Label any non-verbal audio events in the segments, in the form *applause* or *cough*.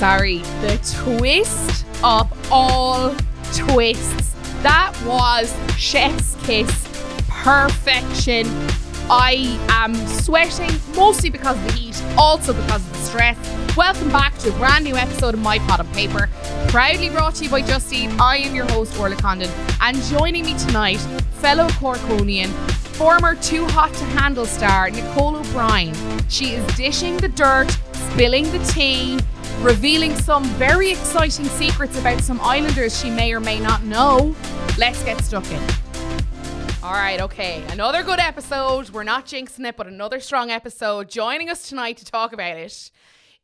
sorry, the twist of all twists. That was Chef's Kiss perfection. I am sweating mostly because of the heat, also because of the stress. Welcome back to a brand new episode of My Pot on Paper, proudly brought to you by Justine. I am your host, Orla Condon, and joining me tonight, fellow Corkonian, former Too Hot to Handle star Nicole O'Brien. She is dishing the dirt, spilling the tea, revealing some very exciting secrets about some islanders she may or may not know. Let's get stuck in. All right, okay. Another good episode. We're not jinxing it, but another strong episode. Joining us tonight to talk about it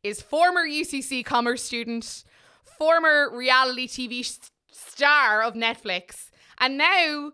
is former UCC commerce student, former reality TV star of Netflix, and now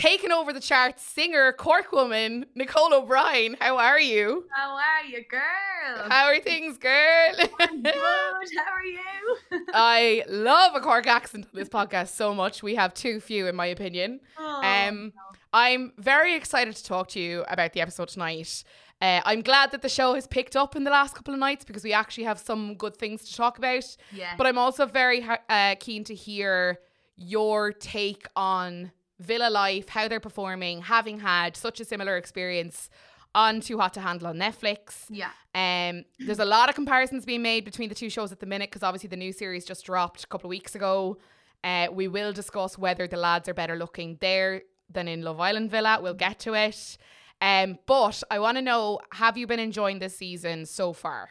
taking over the charts, singer, Cork woman, Nicole O'Brien. How are you? How are you, girl? How are things, girl? I'm good. How are you? *laughs* I love a Cork accent on this podcast so much. We have too few, in my opinion. Oh, Um, I'm very excited to talk to you about the episode tonight. Uh, I'm glad that the show has picked up in the last couple of nights because we actually have some good things to talk about. yeah. But I'm also very uh, keen to hear your take on Villa Life, how they're performing, having had such a similar experience on Too Hot to Handle on Netflix. yeah. Um, there's a lot of comparisons being made between the two shows at the minute because obviously the new series just dropped a couple of weeks ago. Uh, we will discuss whether the lads are better looking there than in Love Island Villa. We'll get to it. Um, but I want to know: Have you been enjoying this season so far?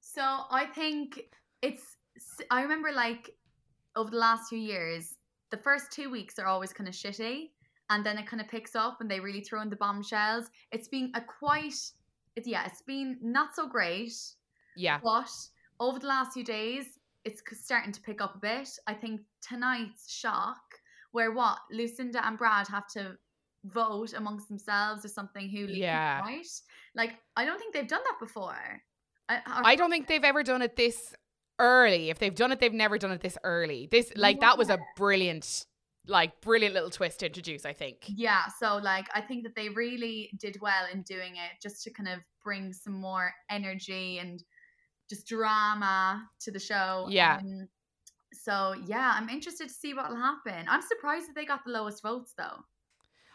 So I think it's. I remember like over the last few years, the first two weeks are always kind of shitty, and then it kind of picks up and they really throw in the bombshells. It's been a quite. It's yeah. It's been not so great, Yeah, but over the last few days, it's starting to pick up a bit. I think tonight's shock, where what Lucinda and Brad have to vote amongst themselves or something who Yeah. right? Like I don't think they've done that before. I, or- I don't think they've ever done it this early. If they've done it, they've never done it this early. This like that was a brilliant, like brilliant little twist to introduce. I think. Yeah, so like I think that they really did well in doing it just to kind of bring some more energy and just drama to the show. Yeah. Um, so yeah, I'm interested to see what'll happen. I'm surprised that they got the lowest votes though.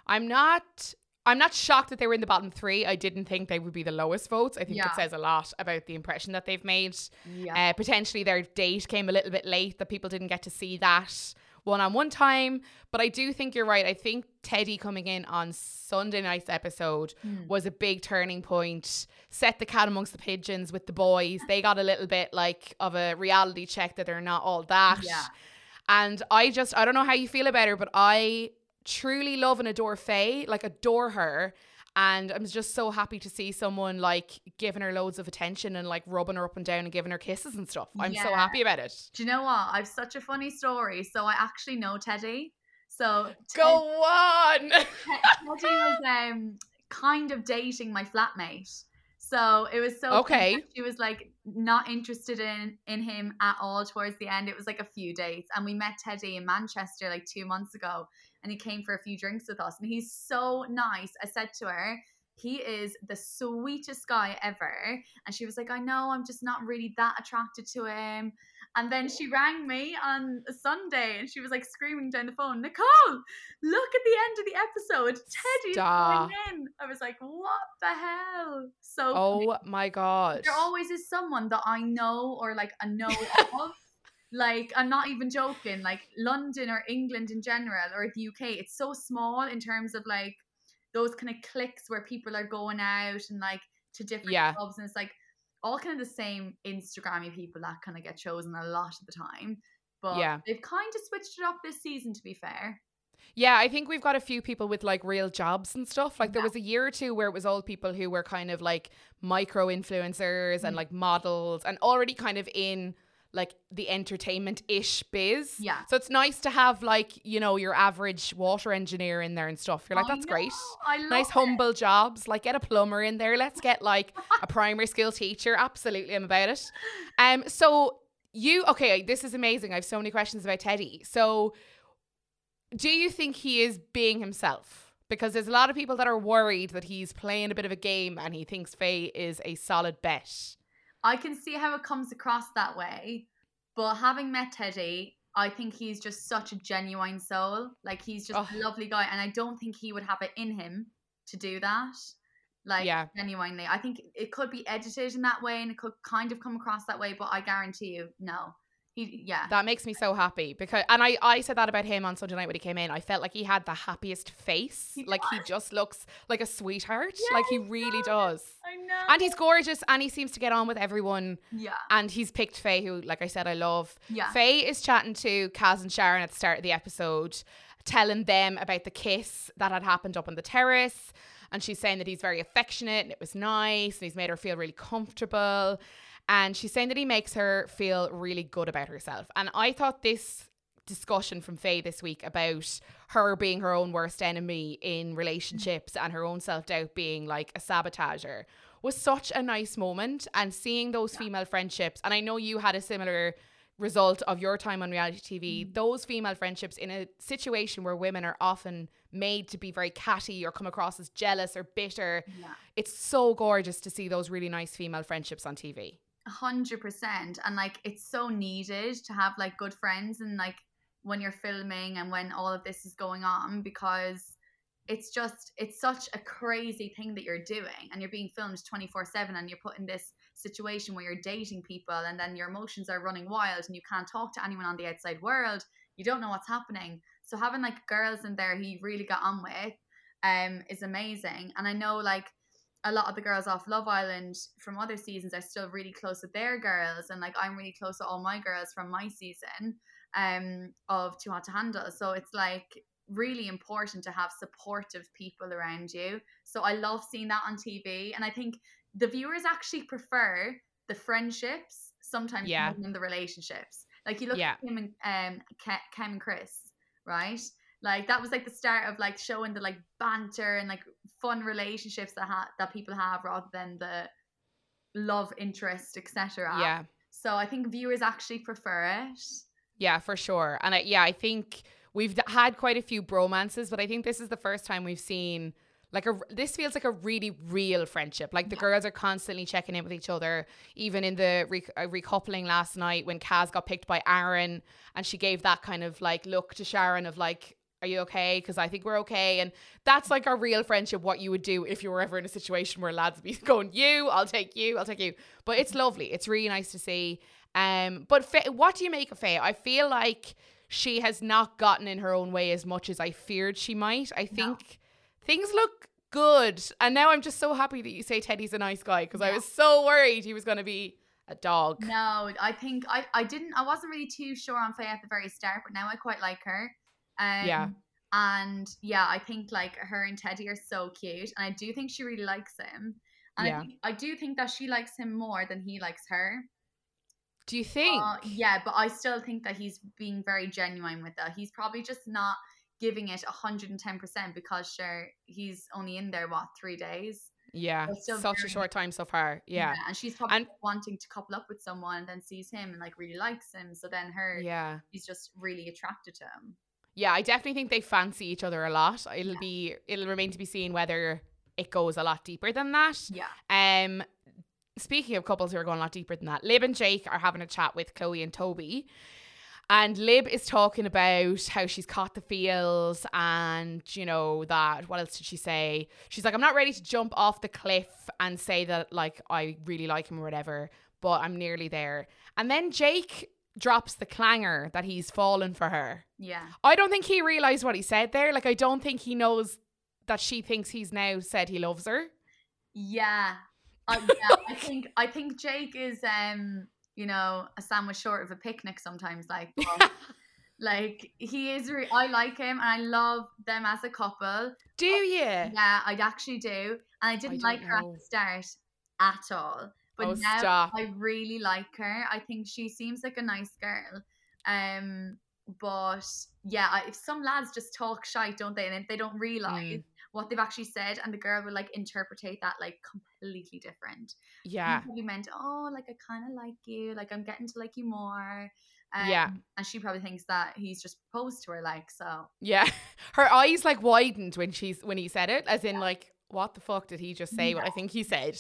I'm not I'm not shocked that they were in the bottom three. I didn't think they would be the lowest votes. I think Yeah. it says a lot about the impression that they've made. Yeah. Uh, potentially their date came a little bit late, that people didn't get to see that one on one time. But I do think you're right. I think Teddy coming in on Sunday night's episode Hmm. was a big turning point. Set the cat amongst the pigeons with the boys. They got a little bit like of a reality check that they're not all that. Yeah. And I just I don't know how you feel about her, but I truly love and adore Faye, like adore her. And I'm just so happy to see someone like giving her loads of attention and like rubbing her up and down and giving her kisses and stuff. I'm so happy about it. Do you know what? I've such a funny story. So I actually know Teddy. So Ted- Go on. Teddy was um kind of dating my flatmate. So it was so Okay. that She was like not interested in in him at all towards the end. It was like a few dates, and we met Teddy in Manchester like two months ago, and he came for a few drinks with us, and he's so nice. I said to her. He is the sweetest guy ever. And she was like, I know, I'm just not really that attracted to him. And then she rang me on a Sunday and she was like screaming down the phone, Nicole, look at the end of the episode. Teddy's Stop. going in. I was like, what the hell? So Oh my god. there always is someone that I know or like I know *laughs* of. Like, I'm not even joking. Like, London or England in general or the UK, it's so small in terms of like those kind of cliques where people are going out and like to different Yeah. clubs. And it's like all kind of the same Instagrammy people that kind of get chosen a lot of the time. But Yeah. they've kind of switched it up this season, to be fair. Yeah, I think we've got a few people with like real jobs and stuff. Like there was a year or two where it was all people who were kind of like micro influencers and Mm. like models and already kind of in like the entertainment ish biz. Yeah. So it's nice to have like, you know, your average water engineer in there and stuff. You're like, that's great. I love Nice it. humble jobs. Like get a plumber in there. Let's get like a *laughs* primary school teacher. Absolutely, I'm about it. Um, so you okay, this is amazing. I have so many questions about Teddy. So do you think he is being himself? Because there's a lot of people that are worried that he's playing a bit of a game and he thinks Faye is a solid bet. I can see how it comes across that way, but having met Teddy, I think he's just such a genuine soul. Like he's just Oh. a lovely guy, and I don't think he would have it in him to do that. Like Yeah. genuinely, I think it could be edited in that way, and it could kind of come across that way. But I guarantee you, no, he, yeah, That makes me so happy because, and I, I said that about him on Sunday night when he came in. I felt like he had the happiest face. He like he just looks like a sweetheart. Yeah, like he he really does. does. I know, And he's gorgeous and he seems to get on with everyone. yeah, And he's picked Faye, who, like I said, I love. yeah, Faye is chatting to Kaz and Sharon at the start of the episode, telling them about the kiss that had happened up on the terrace. And she's saying that he's very affectionate and it was nice and he's made her feel really comfortable. And she's saying that he makes her feel really good about herself. And I thought this discussion from Faye this week about her being her own worst enemy in relationships and her own self doubt being like a sabotager was such a nice moment. And seeing those female friendships, and I know you had a similar result of your time on reality TV, mm-hmm. those female friendships in a situation where women are often made to be very catty or come across as jealous or bitter. yeah. It's so gorgeous to see those really nice female friendships on TV. Hundred percent. And like it's so needed to have like good friends and like when you're filming and when all of this is going on because it's just it's such a crazy thing that you're doing and you're being filmed 24 7 and you're put in this situation where you're dating people and then your emotions are running wild and you can't talk to anyone on the outside world. You don't know what's happening. So having like girls in there he really got on with um is amazing. And i know like a lot of the girls off Love Island from other seasons are still really close with their girls, and like I'm really close to all my girls from my season um of Too Hot to Handle. So it's like really important to have supportive people around you. So I love seeing that on TV, and I think the viewers actually prefer the friendships sometimes Yeah. more than the relationships. Like you look Yeah. at him and um Ke- Kem and Chris, right? Like that was like the start of like showing the like banter and like fun relationships that ha- that people have rather than the love interest, etc. Yeah. So I think viewers actually prefer it. Yeah, for sure. And I, yeah, I think we've d- had quite a few bromances, but I think this is the first time we've seen like a this feels like a really real friendship. Like the Yeah. girls are constantly checking in with each other. Even in the re- uh, recoupling last night when Kaz got picked by Aaron and she gave that kind of like look to Sharon of like are you okay? Because I think we're okay. And that's like our real friendship, what you would do if you were ever in a situation where lads would be *laughs* going, you, I'll take you, I'll take you. But it's lovely. It's really nice to see. Um, but Faye, what do you make of Faye? I feel like she has not gotten in her own way as much as I feared she might. I think things look good. And now I'm just so happy that you say Teddy's a nice guy because I was so worried he was going to be a dog. No, I think I, I didn't I wasn't really too sure on Faye at the very start, but now I quite like her. Um, Yeah. And yeah, I think like her and Teddy are so cute, and I do think she really likes him. And Yeah. I, think, I do think that she likes him more than he likes her. Do you think? Uh, yeah, but I still think that he's being very genuine with that. He's probably just not giving it 110% because sure, he's only in there, what, three days? yeah. Such a short time so far. Yeah. And she's probably And- wanting to couple up with someone and then sees him and like really likes him. So then her, Yeah. he's just really attracted to him. Yeah, I definitely think they fancy each other a lot. It'll Yeah. be it'll remain to be seen whether it goes a lot deeper than that. Yeah. Um speaking of couples who are going a lot deeper than that, Lib and Jake are having a chat with Chloe and Toby. And Lib is talking about how she's caught the feels and, you know, that what else did she say? She's like, I'm not ready to jump off the cliff and say that like I really like him or whatever, but I'm nearly there. And then Jake drops the clanger that he's fallen for her. Yeah. I don't think he realized what he said there. Like, I don't think he knows that she thinks he's now said he loves her. Yeah. I, *laughs* yeah, I think I think Jake is um, you know, a sandwich short of a picnic sometimes like *laughs* like he is re- I like him and I love them as a couple. Do you? Yeah, I actually do. And I didn't don't like her know. at the start at all. But Oh, now stop. I really like her. I think she seems like a nice girl. Um, but yeah, I, if some lads just talk shite, don't they? And they don't realize Mm. what they've actually said, and the girl will like interpretate that like completely different. Yeah. He probably meant, oh, like I kind of like you, like I'm getting to like you more. Um, Yeah. and she probably thinks that he's just proposed to her, like so. Yeah. *laughs* Her eyes like widened when she's when he said it, as in like, what the fuck did he just say? What I think he said.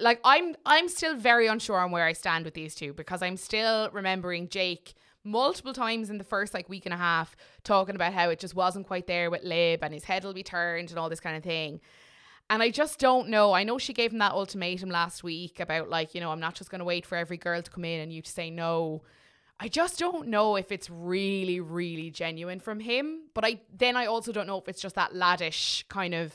Like I'm I'm still very unsure on where I stand with these two because I'm still remembering Jake multiple times in the first like week and a half talking about how it just wasn't quite there with Lib and his head will be turned and all this kind of thing. And I just don't know. I know she gave him that ultimatum last week about like, you know, I'm not just going to wait for every girl to come in and you to say no. I just don't know if it's really, really genuine from him. But I then I also don't know if it's just that laddish kind of,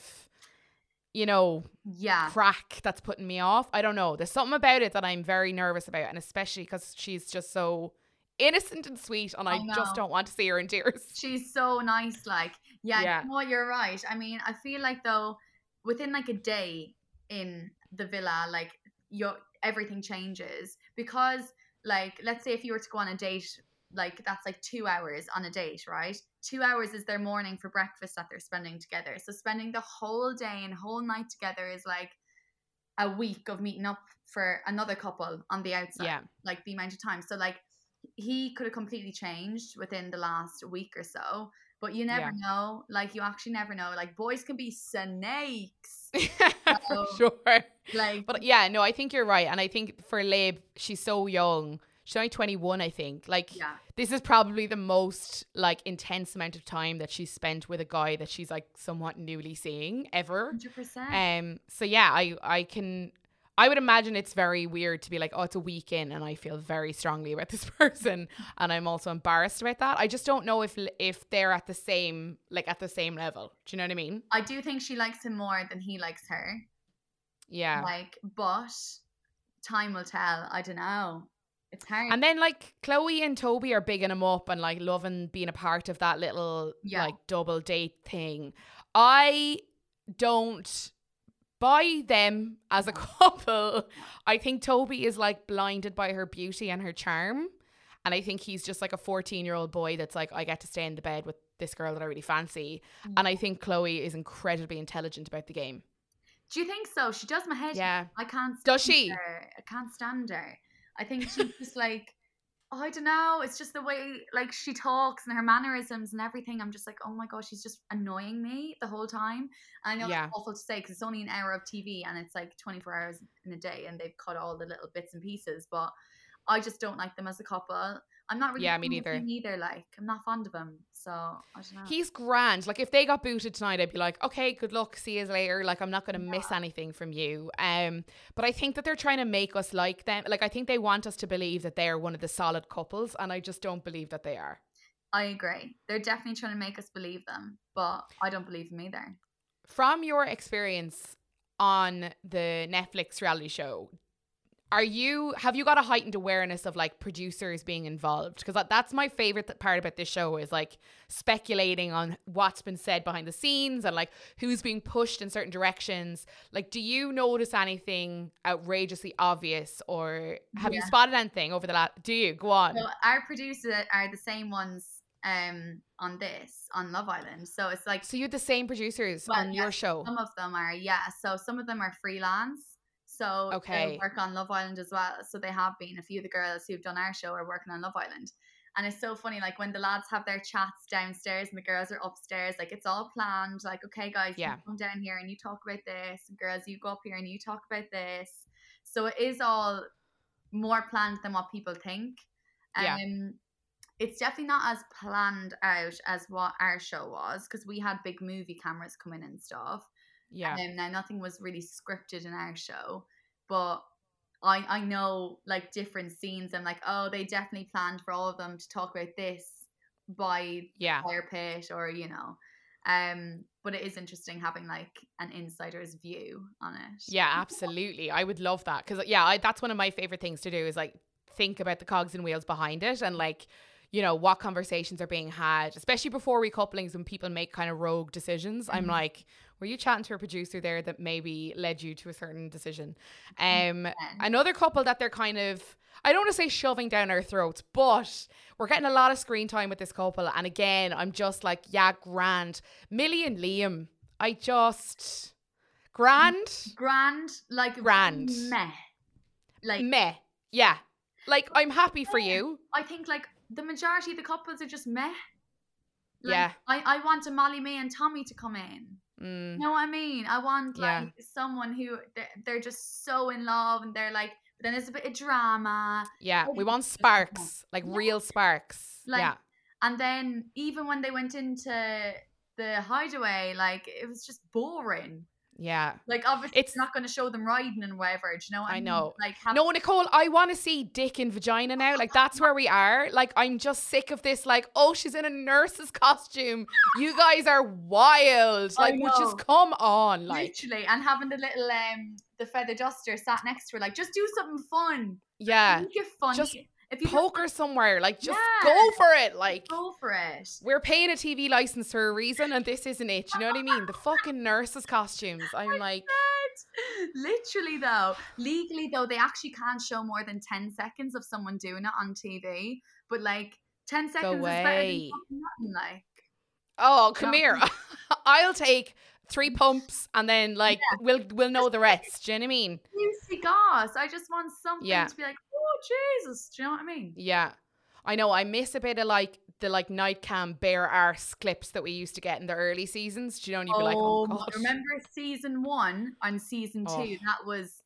you know, Yeah. crack that's putting me off. I don't know. There's something about it that I'm very nervous about, and especially because she's just so innocent and sweet, and I, I just don't want to see her in tears. *laughs* She's so nice. Like, yeah, Yeah. you know what? You're right. I mean, I feel like though, within like a day in the villa, like your everything changes because, like, let's say if you were to go on a date, like that's like two hours on a date, right? Two hours is their morning for breakfast that they're spending together. So spending the whole day and whole night together is like a week of meeting up for another couple on the outside Yeah, like the amount of time. So like he could have completely changed within the last week or so. But you never Yeah. know. Like you actually never know. Like boys can be snakes. *laughs* for sure. Like But yeah, no, I think you're right, and I think for Lib, she's so young. She's only 21, I think. Like, yeah. this is probably the most like intense amount of time that she's spent with a guy that she's like somewhat newly seeing ever. Hundred percent. Um. So yeah, I I can. I would imagine it's very weird to be like, oh, it's a week in, and I feel very strongly about this *laughs* person, and I'm also embarrassed about that. I just don't know if if they're at the same like at the same level. Do you know what I mean? I do think she likes him more than he likes her. Yeah. Like, but time will tell. I don't know. It's hard. And then like Chloe and Toby are bigging him up and like loving being a part of that little Yeah. like double date thing. I don't buy them as a *laughs* couple. I think Toby is like blinded by her beauty and her charm. And I think he's just like a 14 year old boy that's like, I get to stay in the bed with this girl that I really fancy. Mm. And I think Chloe is incredibly intelligent about the game. do you think so? She does my head. Yeah. I can't. Does she? Her. I can't stand her. I think she's just like, oh, I don't know. It's just the way like she talks and her mannerisms and everything. I'm just like, oh my gosh, she's just annoying me the whole time. And I know Yeah. it's awful to say because it's only an hour of TV and it's like 24 hours in a day and they've cut all the little bits and pieces. But I just don't like them as a couple. I'm not really. Yeah, me neither. neither. like I'm not fond of him. So I don't know. He's grand. Like if they got booted tonight, I'd be like, okay, good luck, see you later. Like I'm not gonna miss anything from you. Um, but I think that they're trying to make us like them. Like I think they want us to believe that they're one of the solid couples, and I just don't believe that they are. I agree. They're definitely trying to make us believe them, but I don't believe them either. From your experience on the Netflix reality show, are you have you got a heightened awareness of like producers being involved? Because that's my favorite part about this show is like speculating on what's been said behind the scenes and like who's being pushed in certain directions. Like, do you notice anything outrageously obvious, or have you spotted anything over the last? Do you go on? So our producers are the same ones um on this on Love Island. So it's like So you're the same producers Well, on your show. some of them are yeah. So some of them are freelance. So Okay. they work on Love Island as well. So they have been a few of the girls who've done our show are working on Love Island. And it's so funny, like when the lads have their chats downstairs and the girls are upstairs, like it's all planned. Like, okay, guys, Yeah. you come down here and you talk about this, and girls, you go up here and you talk about this. So it is all more planned than what people think. Yeah. Um, it's definitely not as planned out as what our show was because we had big movie cameras coming and stuff. Yeah. Um, now nothing was really scripted in our show, but I I know like different scenes. I'm like, oh, they definitely planned for all of them to talk about this by Yeah. fire pit or you know. Um, but it is interesting having like an insider's view on it. Yeah, absolutely. I would love that because yeah, I, that's one of my favorite things to do is like think about the cogs and wheels behind it and like you know what conversations are being had, especially before recouplings when people make kind of rogue decisions. I'm Mhm. like, were you chatting to a producer there that maybe led you to a certain decision? Um, And- another couple that they're kind of I don't want to say shoving down our throats, but we're getting a lot of screen time with this couple. And again, I'm just like, yeah, grand. Millie and Liam, I just grand. grand, like Grand. meh. Like meh. Yeah. Like I'm happy for you. I think like the majority of the couples are just meh. Like, Yeah. I, I want a Molly-Mae and Tommy to come in. Mm, what I mean? I want Yeah. like someone who they're, they're just so in love and they're like, but then there's a bit of drama. yeah, we want just come on. sparks, like Yeah. real sparks. Like, yeah, And then even when they went into the hideaway, like it was just boring. Yeah. Like obviously It's- it's not going to show them riding and whatever. Do you know what I, I mean? know. Like have, No, Nicole, I want to see dick and vagina now. Like that's where we are. Like I'm just sick of this. Like, oh, she's in a nurse's costume. You guys are wild. Like, would know. just come on. Like, literally and having the little um the feather duster sat next to her, like just do something fun. yeah, Make it fun. just if you poke her somewhere. Like, just Yeah. go for it. Like, go for it. we're paying a TV license for a reason, and this isn't it. You know what I mean? The *laughs* fucking nurses' costumes. Oh I'm like, Literally though, legally though, they actually can't show more than ten seconds of someone doing it on TV. But like ten seconds is better than nothing. Like oh, come No. here. *laughs* I'll take three pumps, and then like we'll we'll know the rest. Do you know what I mean? *laughs* juicy goss. I just want something Yeah. to be like, oh Jesus. Do you know what I mean? Yeah. I know. I miss a bit of like the like night cam bare arse clips that we used to get in the early seasons. Do you know? And you'd be like, oh, oh God. remember season one and season Oh. two? That was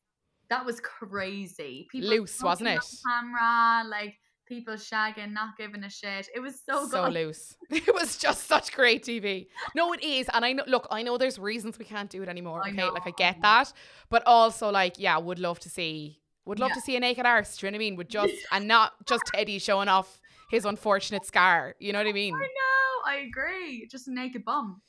that was crazy. People Loose, wasn't it? Camera, like people shagging, not giving a shit. It was so, so good. loose. *laughs* It was just such great TV. No, it is. And I know, look, I know there's reasons we can't do it anymore. I Okay. know, Like, I I get that. But also, like, yeah, would love to see, would love Yeah. to see a naked arse. Do you know what I mean? With just, *laughs* and not just Teddy showing off his unfortunate scar. You know what I mean? I know. I agree. Just a naked bum.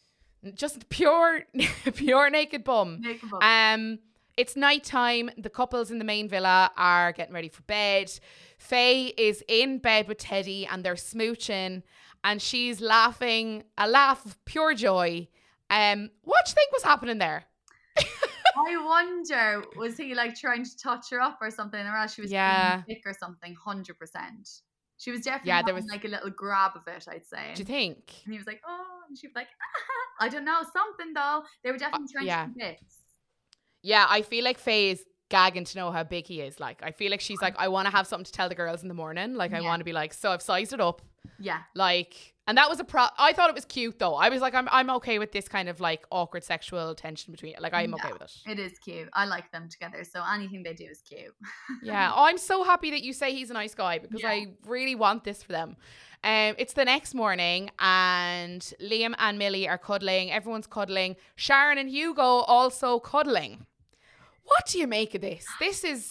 Just pure, *laughs* pure naked bum. Naked bum. Um, it's nighttime. The couples in the main villa are getting ready for bed. Faye is in bed with Teddy and they're smooching, and she's laughing a laugh of pure joy. Um, what do you think was happening there? *laughs* I wonder, was he like trying to touch her up or something, or else she was Yeah. thick or something? Hundred percent. She was definitely Yeah, there was- like a little grab of it. I'd say. Do you think? And he was like, "Oh," and she was like, "I don't know, something though." They were definitely trying Uh, yeah. to bits. Yeah, I feel like Faye is gagging to know how big he is. Like, I feel like she's like, I want to have something to tell the girls in the morning. Like, I Yeah. want to be like, so I've sized it up. Yeah, Like, and that was a pro. I thought it was cute though. I was like, I'm, I'm okay with this kind of like awkward sexual tension between. Like, I'm okay with it. it is cute. I like them together, so anything they do is cute. Yeah. Oh, *laughs* I'm so happy that you say he's a nice guy because Yeah. I really want this for them. Um, it's the next morning and Liam and Millie are cuddling. Everyone's cuddling. Sharon and Hugo also cuddling. What do you make of this? This is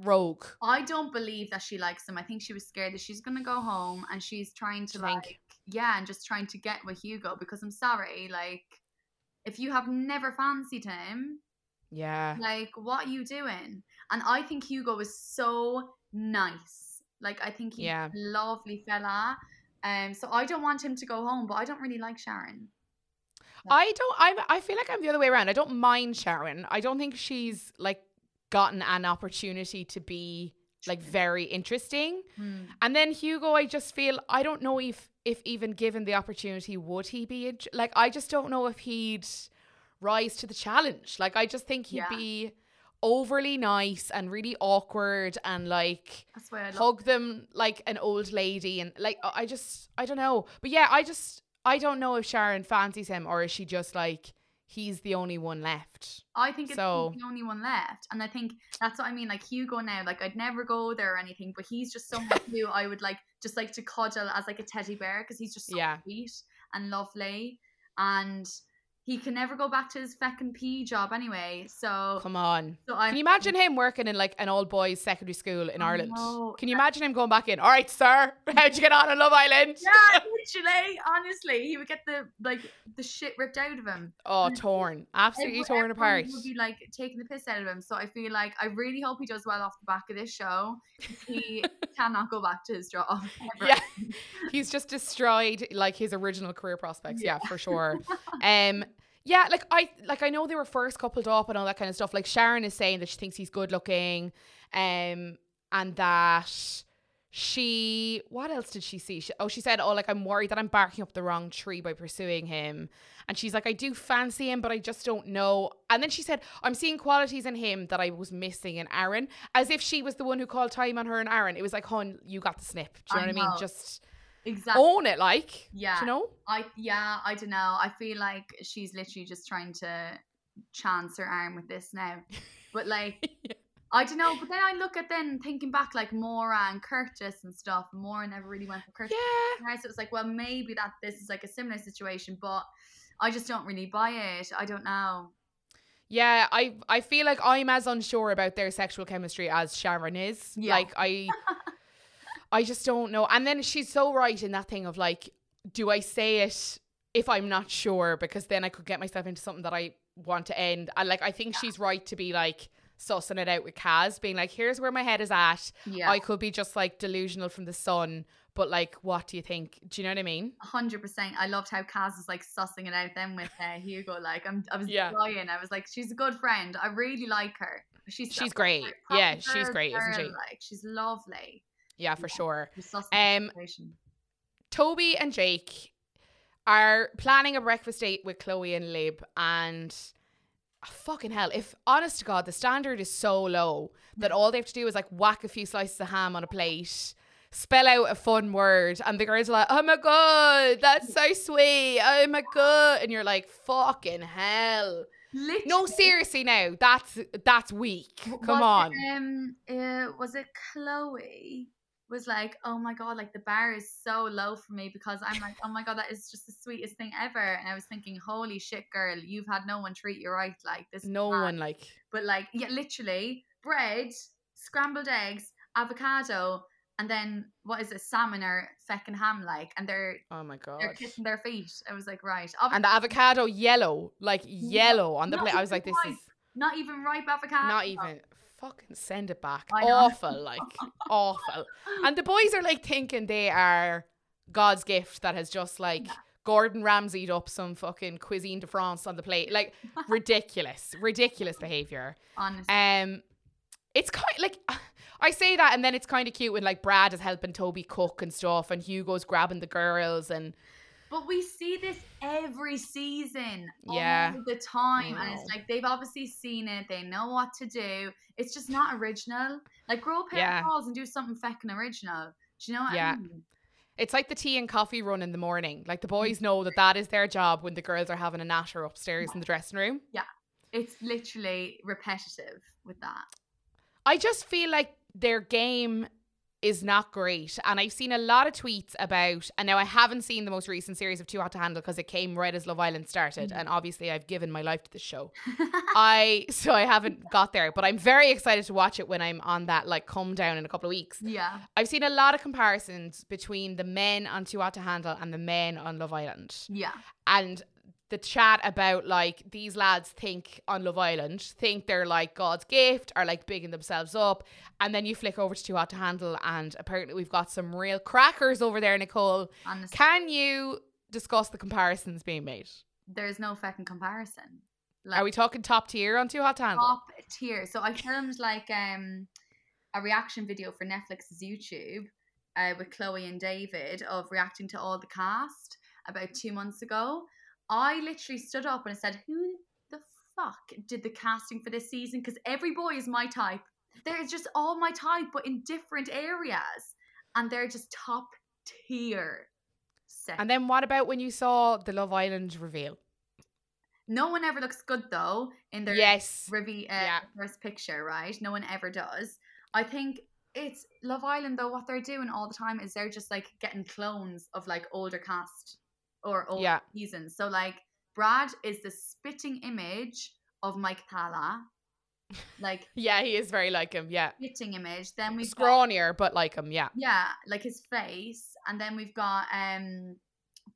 rogue. I don't believe that she likes him. I think she was scared that she's gonna go home and she's trying to like, yeah, and just trying to get with Hugo because I'm sorry, like, if you have never fancied him, Yeah. like, what are you doing? And I think Hugo is so nice. Like, I think he's Yeah. a lovely fella. Um, so I don't want him to go home, but I don't really like Sharon. I don't. I I feel like I'm the other way around. I don't mind Sharon. I don't think she's like gotten an opportunity to be like very interesting. Hmm. And then Hugo, I just feel I don't know if if even given the opportunity would he be int- like I just don't know if he'd rise to the challenge. Like I just think he'd Yeah. be overly nice and really awkward and like hug them like an old lady and like I just I don't know. But yeah, I just I don't know if Sharon fancies him or is she just like he's the only one left. I think it's So- the only one left. And I think that's what I mean. Like Hugo now, like I'd never go there or anything, but he's just someone *laughs* who I would like just like to cuddle as like a teddy bear because he's just so Yeah. sweet and lovely. And he can never go back to his feckin' PE job anyway. So, Come on. so Can you imagine him working in like an all boys secondary school in I Ireland? know. Can you imagine him going back in? All right, sir. *laughs* How'd you get on in Love Island? Yeah, *laughs* literally, honestly, he would get the like the shit ripped out of him. Oh, torn. Absolutely Everyone- torn apart. Would be like taking the piss out of him. So I feel like I really hope he does well off the back of this show. He *laughs* cannot go back to his job. ever. Yeah. He's just destroyed like his original career prospects. Yeah, for sure. *laughs* Um yeah, like I like I know they were first coupled up and all that kind of stuff. Like Sharon is saying that she thinks he's good looking, um, and that she what else did she see? She, oh, she said, Oh, like I'm worried that I'm barking up the wrong tree by pursuing him. And she's like, I do fancy him, but I just don't know. And then she said, I'm seeing qualities in him that I was missing in Aaron, as if she was the one who called time on her and Aaron. It was like, hon, you got the snip. Do you know I what I mean? Just exactly. Own it, like. Yeah. You know? I yeah, I don't know. I feel like she's literally just trying to chance her arm with this now. But like *laughs* I don't know, but then I look at then thinking back like Maura and Curtis and stuff. Maura never really went for Curtis. yeah. So it was like, well, maybe that this is like a similar situation, but I just don't really buy it. I don't know. Yeah, I I feel like I'm as unsure about their sexual chemistry as Sharon is. Yeah. Like I I just don't know. And then she's so right in that thing of like, do I say it if I'm not sure? Because then I could get myself into something that I want to end. And like I think she's right to be like sussing it out with Kaz, being like, here's where my head is at. Yeah. I could be just like delusional from the sun, but like, what do you think? Do you know what I mean? hundred percent. I loved how Kaz was like sussing it out then with uh, Hugo. Like I'm, I was Yeah. dying. I was like, she's a good friend. I really like her. She's She's great. proper Yeah, she's great, isn't she? Like she's lovely. Yeah, for sure. Sussing the Um. Toby and Jake are planning a breakfast date with Chloe and Lib and fucking hell, if honest to God, the standard is so low that all they have to do is like whack a few slices of ham on a plate, spell out a fun word, and the girls are like, Oh my god, that's so sweet. Oh my god. And you're like, fucking hell. Literally, No, seriously now. That's that's weak. Come was on. it, um, uh, was it Chloe? Was like, oh my god, like the bar is so low for me because I'm like, oh my god, that is just the sweetest thing ever. And I was thinking, holy shit, girl, you've had no one treat you right like this. No one like But like, yeah, literally bread, scrambled eggs, avocado, and then what is it, salmon or feckin' ham like, and they're Oh my god. they're kissing their feet. I was like, right, And the avocado yellow, like yellow on the plate. I was like, this ripe. is not even ripe avocado. not even fucking send it back. Awful, *laughs* like awful. And the boys are like thinking they are God's gift that has just like Gordon Ramsayed up some fucking cuisine de France on the plate. Like *laughs* ridiculous, ridiculous behavior. Honestly, Um, it's kind like *laughs* I say that, and then it's kind of cute when like Brad is helping Toby cook and stuff, and Hugo's grabbing the girls, and but we see this every season, Yeah. all the time, and it's like they've obviously seen it. They know what to do. It's just not original. Like grow a pair Yeah. of balls and do something feckin' original. Do you know what Yeah. I mean? It's like the tea and coffee run in the morning. Like the mm. boys know that that is their job when the girls are having a natter upstairs in the dressing room. Yeah, it's literally repetitive with that. I just feel like their game is not great. And I've seen a lot of tweets about, and now I haven't seen the most recent series of Too Hot to Handle because it came right as Love Island started. Mm-hmm. And obviously I've given my life to the show. *laughs* I, so I haven't got there, but I'm very excited to watch it when I'm on that like come down in a couple of weeks. yeah. I've seen a lot of comparisons between the men on Too Hot to Handle and the men on Love Island. Yeah. and the chat about like these lads think on Love Island think they're like God's gift or like bigging themselves up and then you flick over to Too Hot to Handle and apparently we've got some real crackers over there Nicole Honestly, can you discuss the comparisons being made there's no fucking comparison. are we talking top tier on Too Hot to Handle top tier. So I filmed like um a reaction video for Netflix's YouTube uh, with Chloe and David of reacting to all the cast about two months ago. I literally stood up and said, "Who the fuck did the casting for this season? Because every boy is my type. They're just all my type, but in different areas, and they're just top tier." And then what about when you saw the Love Island reveal no one ever looks good though in their yes Rivi uh, Yeah. first picture, right? No one ever does. I think it's Love Island though. What they're doing all the time is they're just like getting clones of like older cast or older Yeah. seasons. So like Brad is the spitting image of Mike Thala, like *laughs* yeah he is very like him yeah spitting image. Then we've got, but like him yeah yeah, like his face, and then we've got um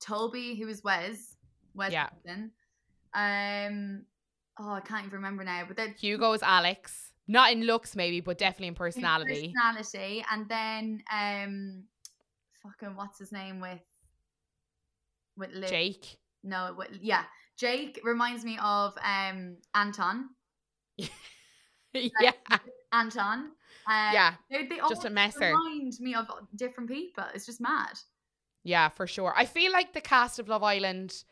Toby who is Wes, Wes Yeah. Wilson. Um, oh, I can't even remember now, but then Hugo is Alex not in looks maybe but definitely in in personality personality, and then um, fucking what's his name with with Liv? Jake No, with, yeah, Jake reminds me of um Anton. *laughs* yeah Anton. Uh, yeah they, they just a messer. remind me of different people. It's just mad. Yeah, for sure. I feel like the cast of Love Island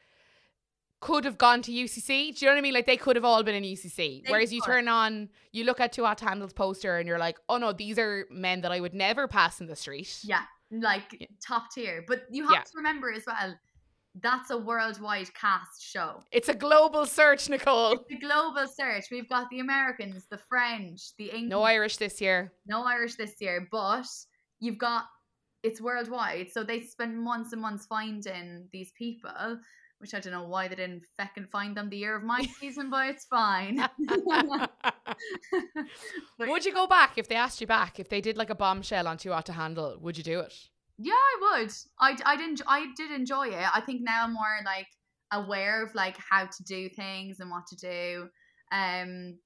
could have gone to UCC. Do you know what I mean? Like they could have all been in UCC. They Whereas you turn on, you look at Two Hot Handles poster and you're like, oh no, these are men that I would never pass in the street. Yeah, like Yeah. top tier. But you have Yeah. to remember as well, that's a worldwide cast show. It's a global search, Nicole. The global search. We've got the Americans, the French, the English. No Irish this year. no Irish this year, but you've got it's worldwide. So they spend months and months finding these people, which I don't know why they didn't feckin' find them the year of my *laughs* season, but it's fine. *laughs* *laughs* But would you go back if they asked you back? If they did like a bombshell on Too Hot to Handle, would you do it? Yeah, I would. I, I didn't. I did enjoy it. I think now I'm more like aware of like how to do things and what to do. Um,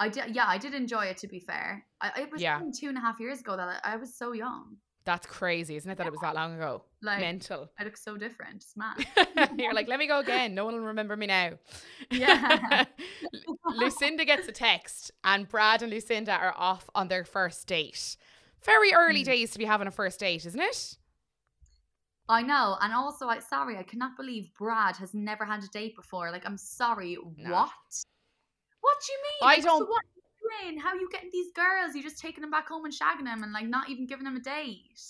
I did. Yeah, I did enjoy it. To be fair, I, it was Yeah. two and a half years ago that I, I was so young. That's crazy, isn't it? That it was that long ago. Like Mental. I look so different. It's mad. *laughs* You're like, let me go again. No one will remember me now. Yeah. *laughs* Lucinda gets a text, and Brad and Lucinda are off on their first date. Very early Mm. days to be having a first date, isn't it? I know, and also, I sorry, I cannot believe Brad has never had a date before. Like, I'm sorry, No. what? What do you mean? I Like, don't- what are you doing? How are you getting these girls? You're just taking them back home and shagging them, and like not even giving them a date.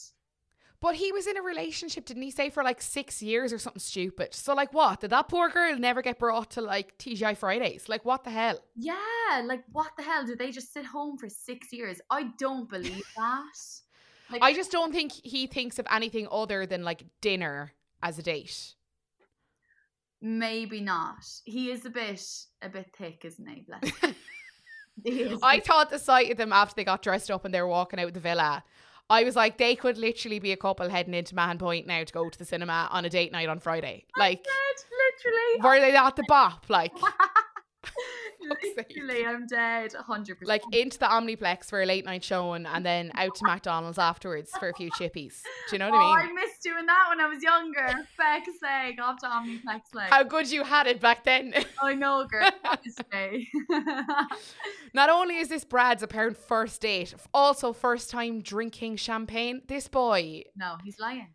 But he was in a relationship, didn't he say, for like six years or something stupid? So, like, what? Did that poor girl never get brought to like TGI Fridays? Like, what the hell? Yeah, like what the hell? Did they just sit home for six years? I don't believe *laughs* that. Like, I just don't think he thinks of anything other than like dinner as a date. maybe not. He is a bit, a bit thick, isn't he? Bless. *laughs* I thought the sight of them after they got dressed up and they were walking out the villa. I was like, they could literally be a couple heading into Mahon Point now to go to the cinema on a date night on Friday. Like, dead, literally. were they at the *laughs* bop? Like. *laughs* literally, I'm dead. hundred percent. like into the Omniplex for a late night showing and then out to McDonald's afterwards for a few chippies. Do you know what oh, I mean? I missed doing that when I was younger. Feck's sake, off to Omniplex. Like, How good you had it back then. *laughs* I know, girl. *laughs* Not only is this Brad's apparent first date, also first time drinking champagne. This boy, no, he's lying.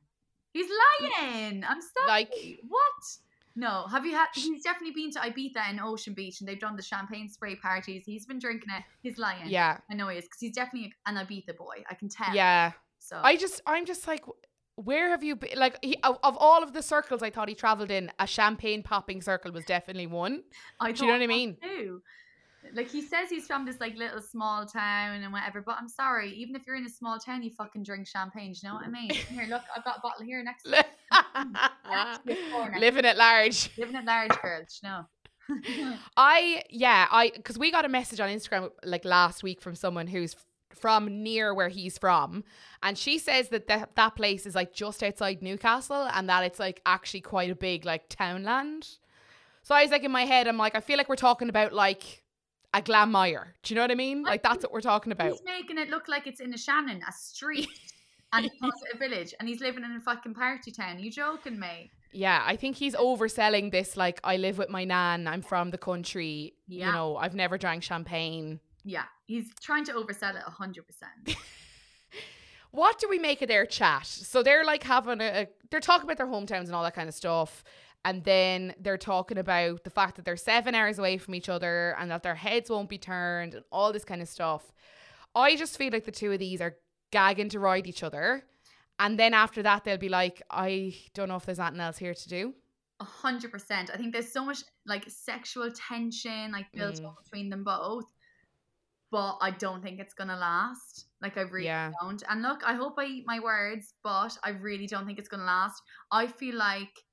He's lying. I'm sorry. Like- what? No, have you had? He's definitely been to Ibiza and Ocean Beach, and they've done the champagne spray parties. He's been drinking it. He's lying. yeah, I know he is because he's definitely an Ibiza boy. I can tell. yeah. So I just, I'm just like, where have you been? Like, he, of, of all of the circles I thought he traveled in, a champagne popping circle was definitely one. I Do you know what I mean? too. Like he says he's from this like little small town and whatever, but I'm sorry, even if you're in a small town, you fucking drink champagne. Do you know what I mean? *laughs* Here, look, I've got a bottle here next to me. *laughs* Living at large. Living at large, girls. No. *laughs* I yeah, I because we got a message on Instagram like last week from someone who's from near where he's from, and she says that that, that place is like just outside Newcastle, and that it's like actually quite a big like townland. So I was like in my head, I'm like, I feel like we're talking about like a Glanmire. Do you know what I mean? Like that's what we're talking about. He's making it look like it's in a Shannon, a street, *laughs* and he calls it a village, and he's living in a fucking party town. you joking me? Yeah, I think he's overselling this. Like, I live with my nan. I'm from the country. Yeah. You know, I've never drank champagne. Yeah, he's trying to oversell it hundred percent. *laughs* What do we make of their chat? So they're like having a, a they're talking about their hometowns and all that kind of stuff. And then they're talking about the fact that they're seven hours away from each other and that their heads won't be turned and all this kind of stuff. I just feel like the two of these are gagging to ride each other. And then after that, they'll be like, I don't know if there's anything else here to do. A hundred percent. I think there's so much like sexual tension like built Mm. up between them both, but I don't think it's gonna last. Like I really Yeah. don't. And look, I hope I eat my words, but I really don't think it's gonna last. I feel like,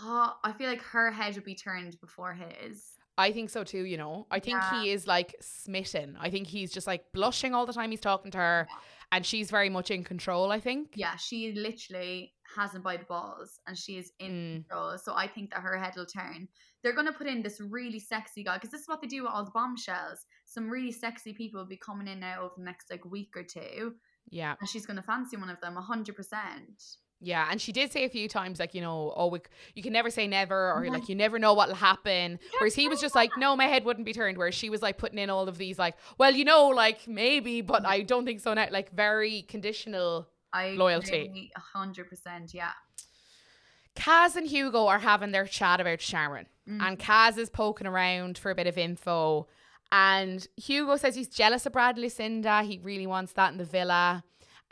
oh, I feel like her head would be turned before his. I think so too, you know. I think Yeah. he is like smitten. I think he's just like blushing all the time he's talking to her. And she's very much in control, I think. Yeah, she literally has him by the balls, and she is in Mm. control. So I think that her head will turn. They're gonna put in this really sexy guy because this is what they do with all the bombshells. Some really sexy people will be coming in now over the next like week or two, Yeah. and she's gonna fancy one of them. hundred percent. Yeah. And she did say a few times, like, you know, oh, we, you can never say never, or like, you never know what'll happen. Whereas he was just like, no, my head wouldn't be turned. Whereas she was like putting in all of these, like, well, you know, like maybe, but I don't think so now. Like, very conditional. I Loyalty. hundred percent. Yeah. Kaz and Hugo are having their chat about Sharon. Mm. And Kaz is poking around for a bit of info. And Hugo says he's jealous of Brad and Lucinda. He really wants that in the villa.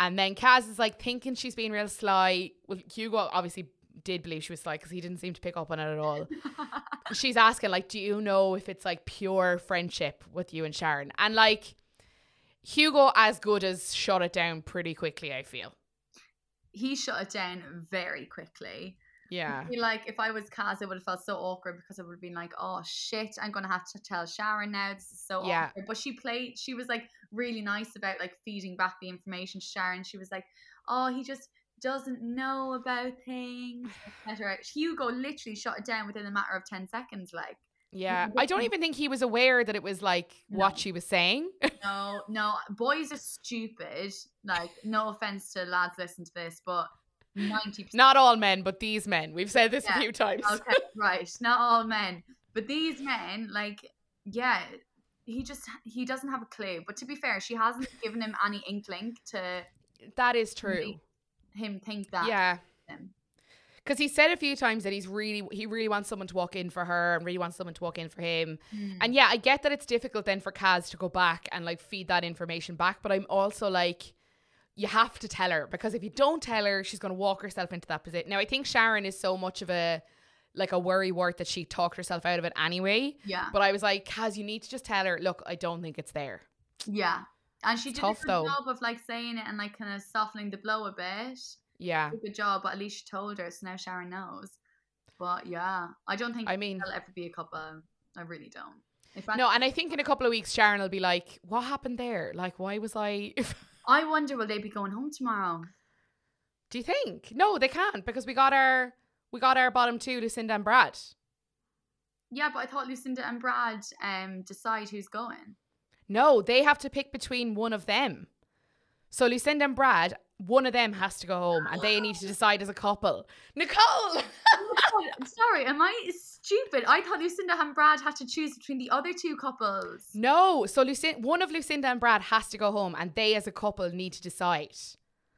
And then Kaz is like thinking she's being real sly. Well, Hugo obviously did believe she was sly because he didn't seem to pick up on it at all. *laughs* she's asking like, "Do you know if it's like pure friendship with you and Sharon?" And like, Hugo, as good as shut it down pretty quickly. I feel. he shut it down very quickly. Yeah. Like if I was Kaz, it would have felt so awkward because it would have been like, oh shit, I'm gonna have to tell Sharon now. This is so Yeah. awkward. But she played. She was like really nice about like feeding back the information to Sharon. She was like, oh, he just doesn't know about things. etc. Hugo literally shut it down within a matter of ten seconds. Like, Yeah. I don't even think he was aware that it was like No. what she was saying. no, no, boys are stupid. Like, no offense to lads, listen to this, but ninety percent. Not all men, but these men. We've said this Yeah. a few times. okay, *laughs* right. Not all men, but these men, like, yeah, he just he doesn't have a clue. But to be fair, she hasn't *laughs* given him any inkling to That is true. Him think that. Yeah. Because he said a few times that he's really he really wants someone to walk in for her and really wants someone to walk in for him. Hmm. And yeah, I get that it's difficult then for Kaz to go back and like feed that information back, but I'm also like you have to tell her because if you don't tell her, she's going to walk herself into that position. Now, I think Sharon is so much of a like a worry wart that she talked herself out of it anyway. yeah, But I was like, Kaz, you need to just tell her, look, I don't think it's there. yeah. And she It's did tough, a good though. job of like saying it and like kind of softening the blow a bit. Yeah. Good job, but at least she told her, so now Sharon knows. But yeah, I don't think I mean, they'll ever be a couple. I really don't. If no, and I think in a couple of weeks, Sharon will be like, what happened there? Like, why was I. *laughs* I wonder will they be going home tomorrow? Do you think? No, they can't because we got our we got our bottom two, Lucinda and Brad. Yeah, but I thought Lucinda and Brad um decide who's going. No, they have to pick between one of them. So Lucinda and Brad, one of them has to go home, and they need to decide as a couple. Nicole. Oh, I'm sorry, am I stupid? I thought Lucinda and Brad had to choose between the other two couples. no, so Lucinda, one of Lucinda and Brad has to go home, and they as a couple need to decide.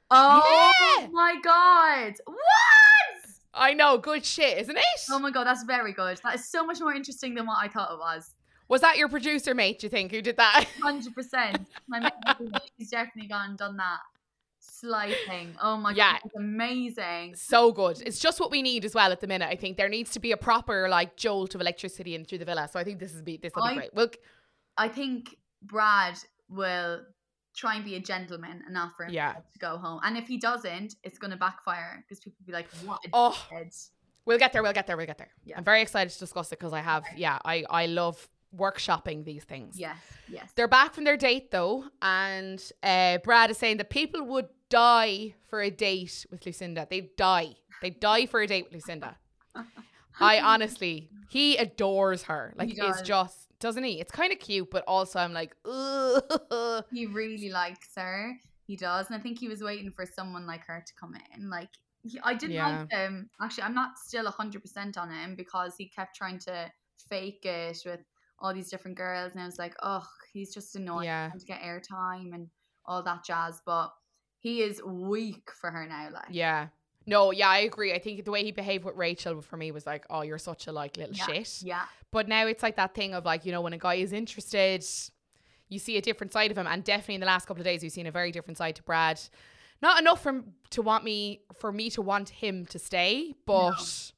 Oh Yeah! my god! What? I know, good shit, isn't it? Oh my god, that's very good. That is so much more interesting than what I thought it was. Was that your producer mate? Do you think who did that? *laughs* Hundred percent. My mate, she's definitely gone and done that. Slicing. Oh my Yeah. god, it's amazing. so good. It's just what we need as well at the minute. I think there needs to be a proper like jolt of electricity in through the villa. So I think this is be this will be great. Well, I think Brad will try and be a gentleman and not for him Yeah. to go home. And if he doesn't, it's going to backfire because people will be like, "What?" oh, dickhead." We'll get there. We'll get there. We'll get there. Yeah. I'm very excited to discuss it because I have, yeah, I I love workshopping these things. Yes, yes. They're back from their date though, and uh, Brad is saying that people would die for a date with Lucinda. They'd die. They'd die for a date with Lucinda. *laughs* I honestly, he adores her. Like, He it's just, doesn't he? It's kind of cute, but also I'm like, ugh. he really likes her. He does, and I think he was waiting for someone like her to come in. Like he, I didn't like him. Actually, I'm not still hundred percent on him because he kept trying to fake it with all these different girls, and I was like, oh, he's just annoying Yeah. to get airtime and all that jazz. But he is weak for her now. Like, Yeah. No, yeah, I agree. I think the way he behaved with Rachel for me was like, oh, you're such a like little Yeah. shit. yeah, But now it's like that thing of like, you know, when a guy is interested, you see a different side of him. And definitely in the last couple of days, we've seen a very different side to Brad. Not enough for to want me, for me to want him to stay, but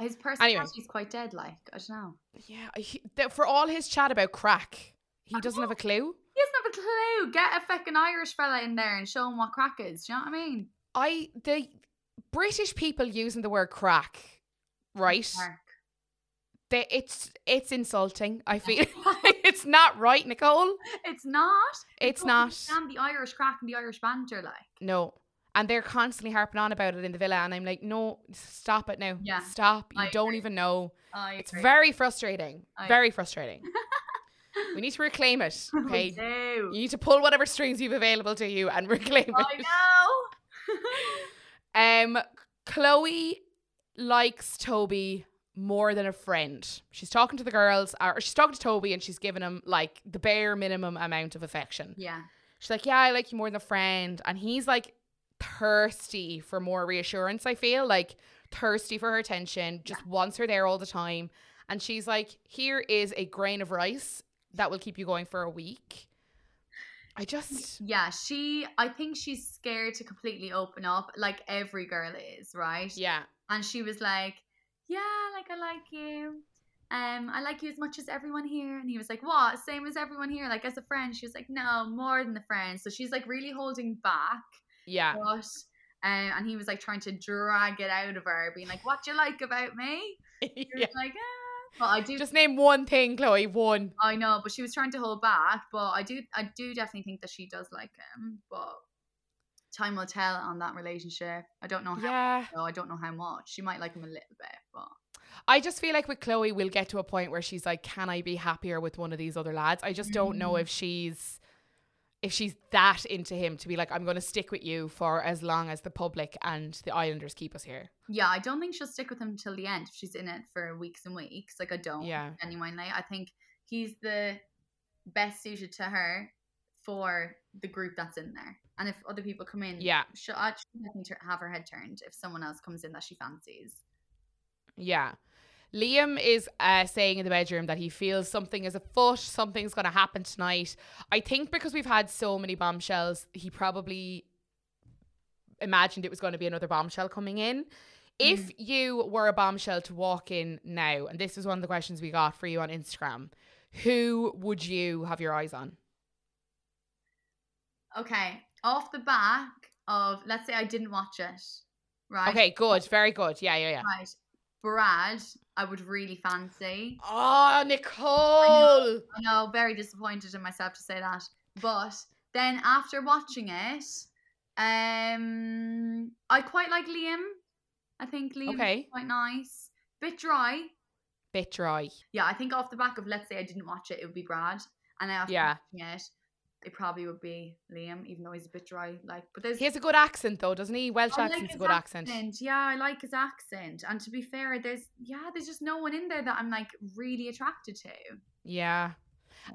his personality is quite dead. Like, I don't know. yeah, he, th- for all his chat about craic, he doesn't have a clue. He doesn't have a clue. Get a fucking Irish fella in there and show him what craic is. Do you know what I mean? I, the British people using the word craic, right? It's it's insulting. I feel *laughs* *laughs* it's not right, Nicole. It's not. It's not. understand the Irish craic and the Irish banter, like. No. And they're constantly harping on about it in the villa, and I'm like, no, stop it now. Yeah, Stop. You I don't agree. even know. I It's agree. very frustrating. I- very frustrating. *laughs* we need to reclaim it. *laughs* We Okay. do. you need to pull whatever strings you've available to you and *laughs* reclaim it. I know. Um, Chloe likes Toby more than a friend. She's talking to the girls, or she's talking to Toby, and she's giving him like the bare minimum amount of affection. yeah. She's like, Yeah, I like you more than a friend. And he's like thirsty for more reassurance, I feel like thirsty for her attention, just wants her there all the time. And she's like, Here is a grain of rice that will keep you going for a week. I just Yeah, she. I think she's scared to completely open up, like every girl is, right? yeah. And she was like, "Yeah, like I like you. Um, I like you as much as everyone here." And he was like, "What? Same as everyone here? Like as a friend?" She was like, "No, more than the friend." So she's like really holding back, Yeah. but. Um, and he was like trying to drag it out of her, being like, "What do you like about me?" *laughs* She was yeah. like, "Ah." But I do Just name one thing, Chloe. One. I know, but she was trying to hold back. But I do, I do definitely think that she does like him. But time will tell on that relationship. I don't know how. Yeah. I don't know how much. She might like him a little bit, but I just feel like with Chloe, we'll get to a point where she's like, "Can I be happier with one of these other lads?" I just don't know Mm. if she's if she's that into him to be like, "I'm going to stick with you for as long as the public and the Islanders keep us here." yeah, I don't think she'll stick with him till the end. If she's in it for weeks and weeks, like I don't. Yeah. Genuinely, I think he's the best suited to her for the group that's in there. And if other people come in, Yeah. she'll, she'll definitely have her head turned if someone else comes in that she fancies. Yeah. Liam is uh, saying in the bedroom that he feels something is afoot, something's going to happen tonight. I think because we've had so many bombshells, he probably imagined it was going to be another bombshell coming in. If you were a bombshell to walk in now, and this is one of the questions we got for you on Instagram, who would you have your eyes on? Okay, off the back of let's say I didn't watch it, right? Okay, good, very good. Yeah, yeah, yeah. Right. Brad, I would really fancy. Oh, Nicole. I know, very disappointed in myself to say that. But then after watching it, um I quite like Liam. I think Liam Okay. quite nice. Bit dry. Bit dry. Yeah, I think off the back of let's say I didn't watch it, it would be Brad. And after Yeah. watching it, it probably would be Liam, even though he's a bit dry. Like but there's He has a good accent, though, doesn't he? Welsh I like accent's a good accent. Yeah, I like his accent. And to be fair, there's yeah, there's just no one in there that I'm like really attracted to. Yeah.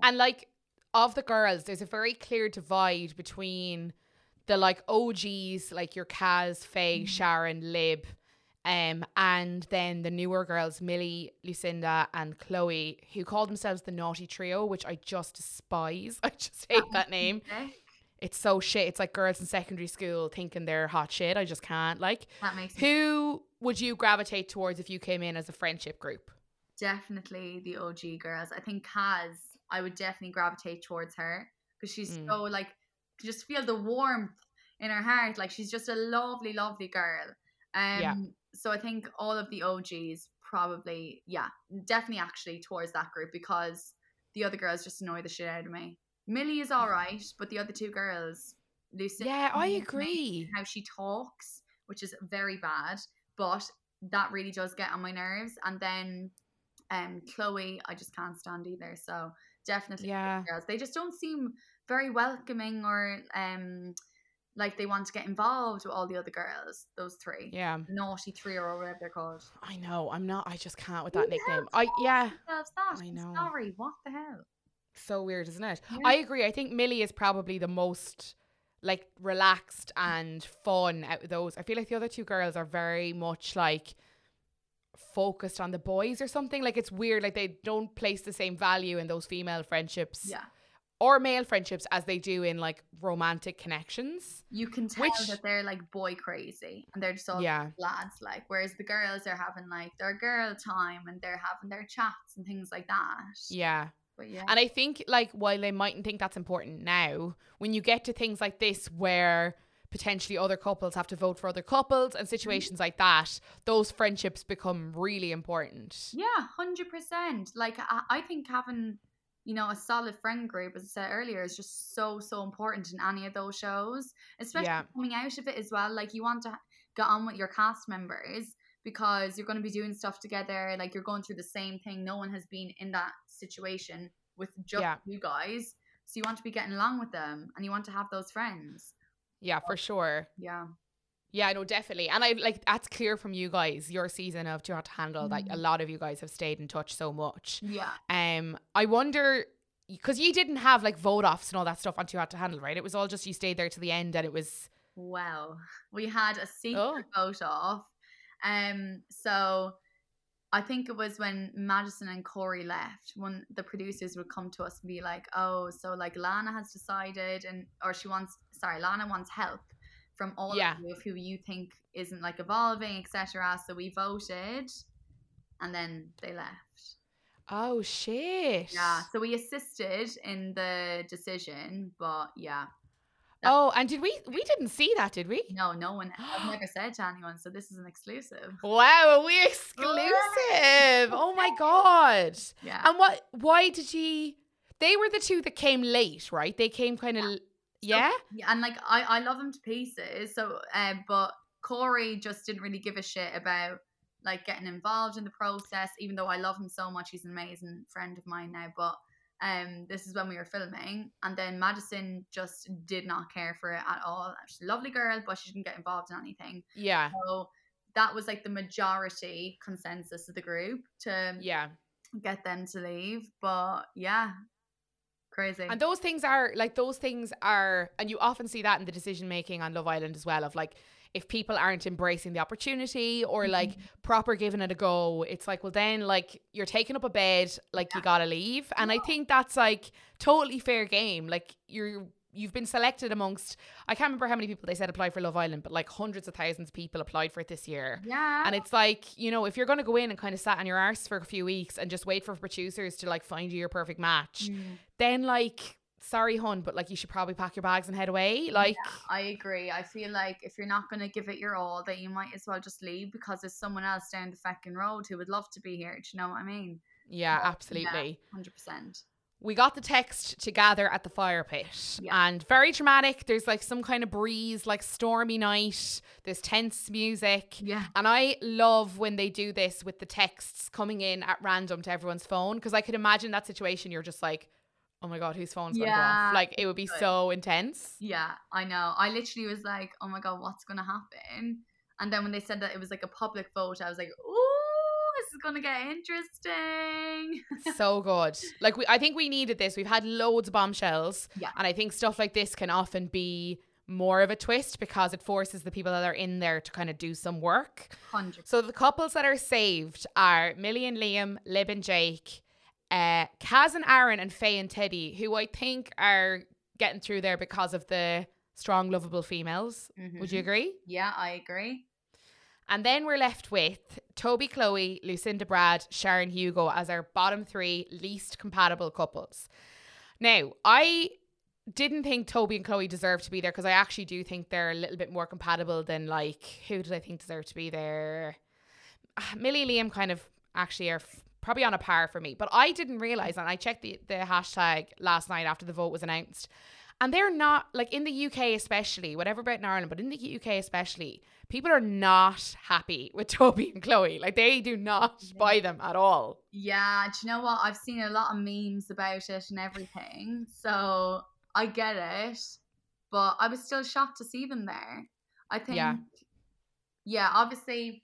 And like of the girls, there's a very clear divide between the like OGs, like your Kaz, Faye, Mhm. Sharon, Lib, um, and then the newer girls, Millie, Lucinda, and Chloe, who call themselves the Naughty Trio, which I just despise. *laughs* I just hate that name. *laughs* It's so shit. It's like girls in secondary school thinking they're hot shit. I just can't. Like, That makes me who would you gravitate towards if you came in as a friendship group? definitely the OG girls. I think Kaz, I would definitely gravitate towards her because she's Mm. so like just feel the warmth in her heart. Like she's just a lovely, lovely girl. Um Yeah. So I think all of the OGs probably, yeah, definitely actually towards that group because the other girls just annoy the shit out of me. Millie is alright, but the other two girls, Lucy Yeah, I agree. how she talks, which is very bad, but that really does get on my nerves. And then um Chloe, I just can't stand either. So definitely the Yeah. girls. They just don't seem very welcoming or um like they want to get involved with all the other girls, those three. Yeah. Naughty three or whatever they're called. I know. I'm not. I just can't with that nickname. I yeah. I know. Sorry, what the hell? So weird, isn't it? Yeah. I agree. I think Millie is probably the most like relaxed and fun out of those. I feel like the other two girls are very much like focused on the boys or something. Like it's weird. Like they don't place the same value in those female friendships Yeah. Or male friendships as they do in like romantic connections. You can tell Which- that they're like boy crazy and they're just all Yeah. lads like whereas the girls are having like their girl time and they're having their chats and things like that. Yeah. But yeah. And I think, like, while they mightn't think that's important now, when you get to things like this where potentially other couples have to vote for other couples and mm-hmm. situations like that, those friendships become really important. Yeah, hundred percent. Like I, I think having, you know, a solid friend group, as I said earlier, is just so so important in any of those shows, especially Yeah. coming out of it as well. Like you want to get on with your cast members because you're going to be doing stuff together. Like you're going through the same thing. No one has been in that situation with just Yeah. you guys, so you want to be getting along with them, and you want to have those friends. Yeah, for sure. Yeah. Yeah, no, definitely. And I like that's clear from you guys, your season of Too Hot to Handle, that a Mhm. lot of you guys have stayed in touch so much. Yeah. Um, I wonder because you didn't have like vote offs and all that stuff on Too Hot to Handle, right? It was all just you stayed there to the end and it was Well, we had a secret Oh. vote off. Um, so I think it was when Madison and Corey left, when the producers would come to us and be like, "Oh, so like Lana has decided, and or she wants, sorry, Lana wants help from all Yeah. of you of who you think isn't like evolving, etc." So we voted, and then they left. Oh shit. Yeah, so we assisted in the decision, but yeah, Oh, and did we we didn't see that, did we? no, no one. I've never *gasps* said to anyone, so this is an exclusive. Wow, are we exclusive. Oh my god. Yeah, And what why did she they were the two that came late, right? They came kind of yeah. Yeah, and like I, I love him to pieces. So, um, but Corey just didn't really give a shit about like getting involved in the process. Even though I love him so much, he's an amazing friend of mine now. But um, this is when we were filming, and then Madison just did not care for it at all. She's a lovely girl, but she didn't get involved in anything. Yeah. So that was like the majority consensus of the group to Yeah. get them to leave. But yeah, crazy. And those things are like those things are and you often see that in the decision making on Love Island as well of like if people aren't embracing the opportunity or mm-hmm. like proper giving it a go, it's like, well then like you're taking up a bed, like you gotta leave. And I think that's like totally fair game. Like you're you've been selected amongst I can't remember how many people they said applied for Love Island, but like hundreds of thousands of people applied for it this year. yeah, And it's like, you know, if you're going to go in and kind of sat on your arse for a few weeks and just wait for producers to like find you your perfect match, Mm. then like, sorry, hon but like you should probably pack your bags and head away. Like, I agree. I feel like if you're not going to give it your all, that you might as well just leave because there's someone else down the fucking road who would love to be here. Do you know what I mean? yeah, absolutely. Hundred percent. We got the text to gather at the fire pit Yeah. and very dramatic. There's like some kind of breeze, like stormy night. There's tense music. Yeah. And I love when they do this with the texts coming in at random to everyone's phone because I could imagine that situation. You're just like, oh my God, whose phone's going to go Yeah, off? Like, it would be good. so intense. Yeah, I know. I literally was like, oh my god, what's going to happen? And then when they said that it was like a public vote, I was like, is going to get interesting. *laughs* so good. Like we, I think we needed this. We've had loads of bombshells, Yeah. and I think stuff like this can often be more of a twist because it forces the people that are in there to kind of do some work. Hundred. So the couples that are saved are Millie and Liam, Lib and Jake, uh, Kaz and Aaron, and Faye and Teddy, who I think are getting through there because of the strong, lovable females. Would you agree? Yeah, I agree. And then we're left with Toby, Chloe, Lucinda, Brad, Sharon, Hugo as our bottom three least compatible couples. Now, I didn't think Toby and Chloe deserved to be there because I actually do think they're a little bit more compatible than like who did I think deserved to be there? Ah, Millie Liam kind of actually are f- probably on a par for me, but I didn't realize, and I checked the the hashtag last night after the vote was announced. And they're not like in the UK, especially, whatever about in Ireland, but in the UK, especially, people are not happy with *laughs* Toby and Chloe. Like they do not buy them at all. Yeah, do you know what? I've seen a lot of memes about it and everything, so I get it. But I was still shocked to see them there. I think, Yeah. yeah, obviously,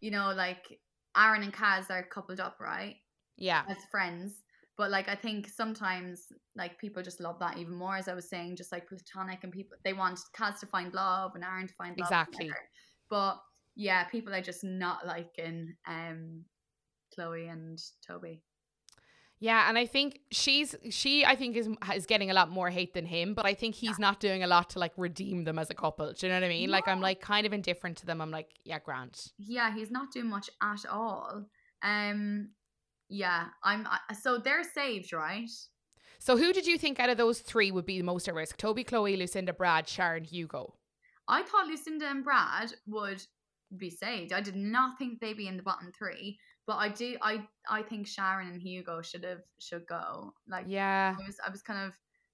you know, like Aaron and Kaz are coupled up, right, Yeah. as friends. But like, I think sometimes like people just love that even more, as I was saying, just like platonic, and people they want Kaz to find love and Aaron to find love. Exactly. together. But yeah, people are just not liking um Chloe and Toby. Yeah, and I think she's she I think is is getting a lot more hate than him, but I think he's not doing a lot to like redeem them as a couple. Do you know what I mean? Like I'm like kind of indifferent to them. I'm like, yeah, grand. Yeah, he's not doing much at all. Um, yeah, I'm. So they're saved, right? So who did you think out of those three would be the most at risk? Toby, Chloe, Lucinda, Brad, Sharon, Hugo. I thought Lucinda and Brad would be saved. I did not think they'd be in the bottom three, but I do. I I think Sharon and Hugo should have should go. Like, Yeah. I was I was kind of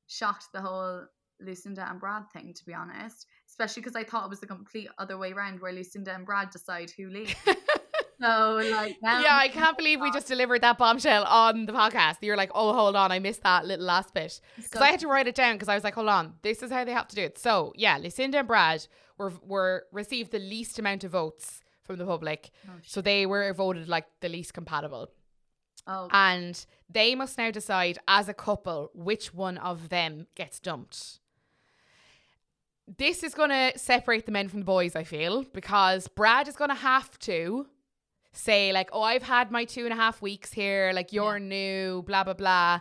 shocked the whole Lucinda and Brad thing, to be honest. Especially because I thought it was the complete other way around, where Lucinda and Brad decide who leaves. *laughs* so like, now yeah, I can't believe we just delivered that bombshell on the podcast. You're like, oh, hold on, I missed that little last bit. Because So- I had to write it down because I was like, hold on, this is how they have to do it. So yeah, Lucinda and Brad were were received the least amount of votes from the public. Oh, So they were voted like the least compatible. oh, And they must now decide as a couple which one of them gets dumped. This is going to separate the men from the boys, I feel, because Brad is going to have to say like, "Oh, I've had my two and a half weeks here. Like you're new, blah blah blah."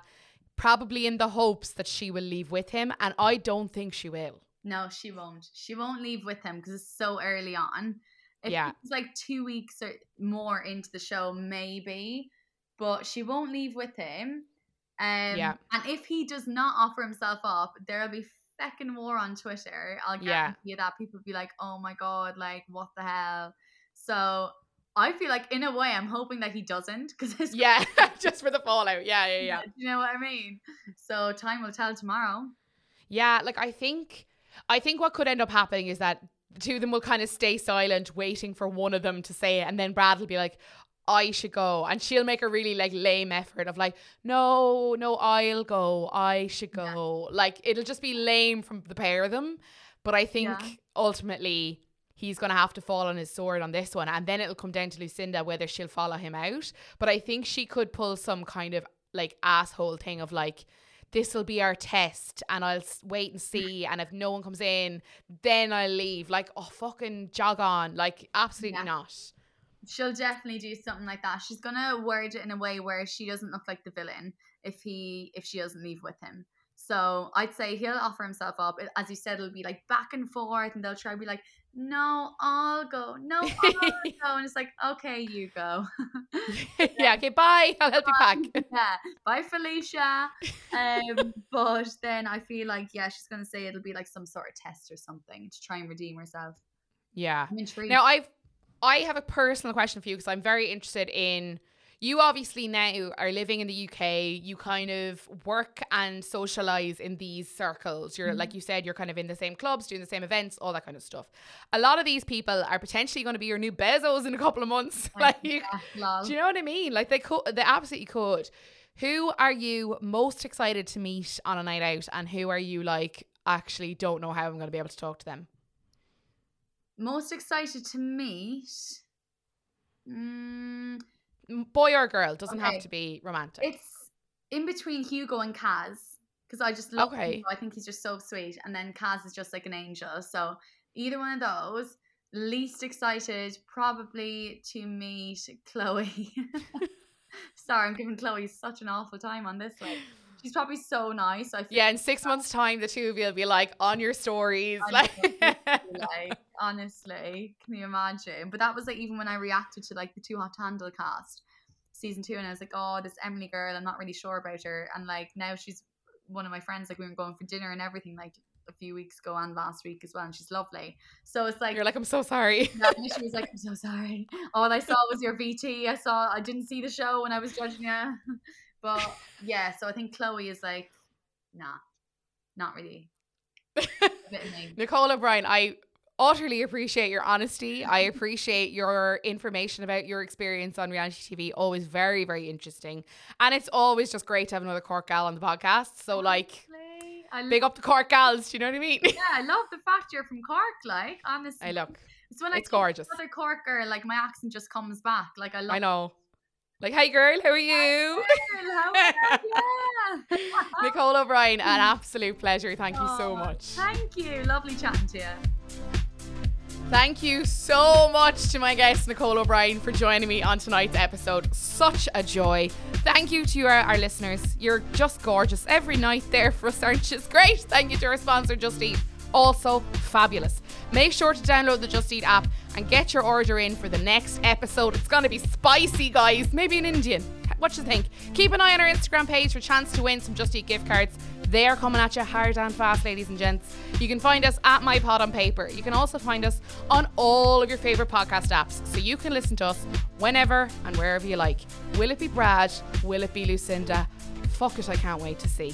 Probably in the hopes that she will leave with him, and I don't think she will. No, she won't. She won't leave with him because it's so early on. If Yeah. it's like two weeks or more into the show, maybe, but she won't leave with him. Um, Yeah. And if he does not offer himself up, there'll be second war on Twitter. I'll Yeah. guarantee you that people will be like, "Oh my god, like what the hell?" So I feel like in a way, I'm hoping that he doesn't because *laughs* Yeah, *laughs* just for the fallout. Yeah, yeah, yeah. Do you know what I mean? So time will tell tomorrow. Yeah, like I think I think what could end up happening is that the two of them will kind of stay silent, waiting for one of them to say it, and then Brad will be like, I should go. And she'll make a really like lame effort of like, no, no, I'll go. I should Yeah. go. Like it'll just be lame from the pair of them. But I think Yeah. ultimately he's gonna have to fall on his sword on this one. And then it'll come down to Lucinda whether she'll follow him out. But I think she could pull some kind of like asshole thing of like, this will be our test and I'll wait and see. *laughs* And if no one comes in, then I'll leave. Like, oh, fucking jog on. Like, absolutely Yeah. not. She'll definitely do something like that. She's gonna word it in a way where she doesn't look like the villain if he if she doesn't leave with him. So I'd say he'll offer himself up. As you said, it'll be like back and forth, and they'll try to be like, "No, I'll go. No, I'll *laughs* go." And it's like, "Okay, you go." *laughs* *laughs* yeah, okay, bye. I'll help you pack. yeah, bye, Felicia. Um, but then I feel like yeah, she's gonna say it'll be like some sort of test or something to try and redeem herself. Yeah. I'm intrigued. Now I've I have a personal question for you because I'm very interested in you obviously now are living in the UK. You kind of work and socialize in these circles. You're Mhm. like you said, you're kind of in the same clubs, doing the same events, all that kind of stuff. A lot of these people are potentially going to be your new bezzies in a couple of months. *laughs* like, yeah, do you know what I mean? Like they could, they absolutely could. Who are you most excited to meet on a night out, and who are you like actually don't know how I'm going to be able to talk to them? Most excited to meet. Mm, Boy or girl doesn't Okay. have to be romantic. it's in between Hugo and Kaz because I just love Okay. Hugo. I think he's just so sweet, and then Kaz is just like an angel. So either one of those. Least excited probably to meet Chloe. *laughs* *laughs* Sorry, I'm giving Chloe such an awful time on this one. She's probably so nice. I feel yeah, in six months' time, the two of you will be like on your stories. Like, *laughs* like honestly can you imagine but that was like even when i reacted to like the too hot to handle cast season two and i was like oh this emily girl i'm not really sure about her and like now she's one of my friends like we were going for dinner and everything like a few weeks ago and last week as well and she's lovely so it's like you're like, I'm so sorry. *laughs* yeah, she was like, I'm so sorry. All I saw was your VT. I saw, I didn't see the show when I was judging you. *laughs* But yeah, so I think Chloe is like, nah, not really. *laughs* Nicole O'Brien, I utterly appreciate your honesty. I appreciate your information about your experience on reality TV. Always very, very interesting. And it's always just great to have another Cork gal on the podcast. So, like, I big up the Cork gals. Do you know what I mean? Yeah, I love the fact you're from Cork. Like, honestly, I look. it's when I It's gorgeous. Another Cork girl, like my accent just comes back. Like I love. I know. Like, hey girl, how are you? Girl, how are you? *laughs* Yeah. Nicole O'Brien, an absolute pleasure. Thank you so Oh, much. Thank you. Lovely chatting to you. Thank you so much to my guest, Nicole O'Brien, for joining me on tonight's episode. Such a joy. Thank you to our, our listeners. You're just gorgeous every night there for us, aren't you? It's great. Thank you to our sponsor, Just Eat. Also fabulous. Make sure to download the Just Eat app and get your order in for the next episode. It's going to be spicy, guys. Maybe an Indian. What you think? Keep an eye on our Instagram page for a chance to win some Just Eat gift cards. They are coming at you hard and fast, ladies and gents. You can find us at My Pod on Paper. You can also find us on all of your favorite podcast apps, so you can listen to us whenever and wherever you like. Will it be Brad? Will it be Lucinda? Fuck it, I can't wait to see.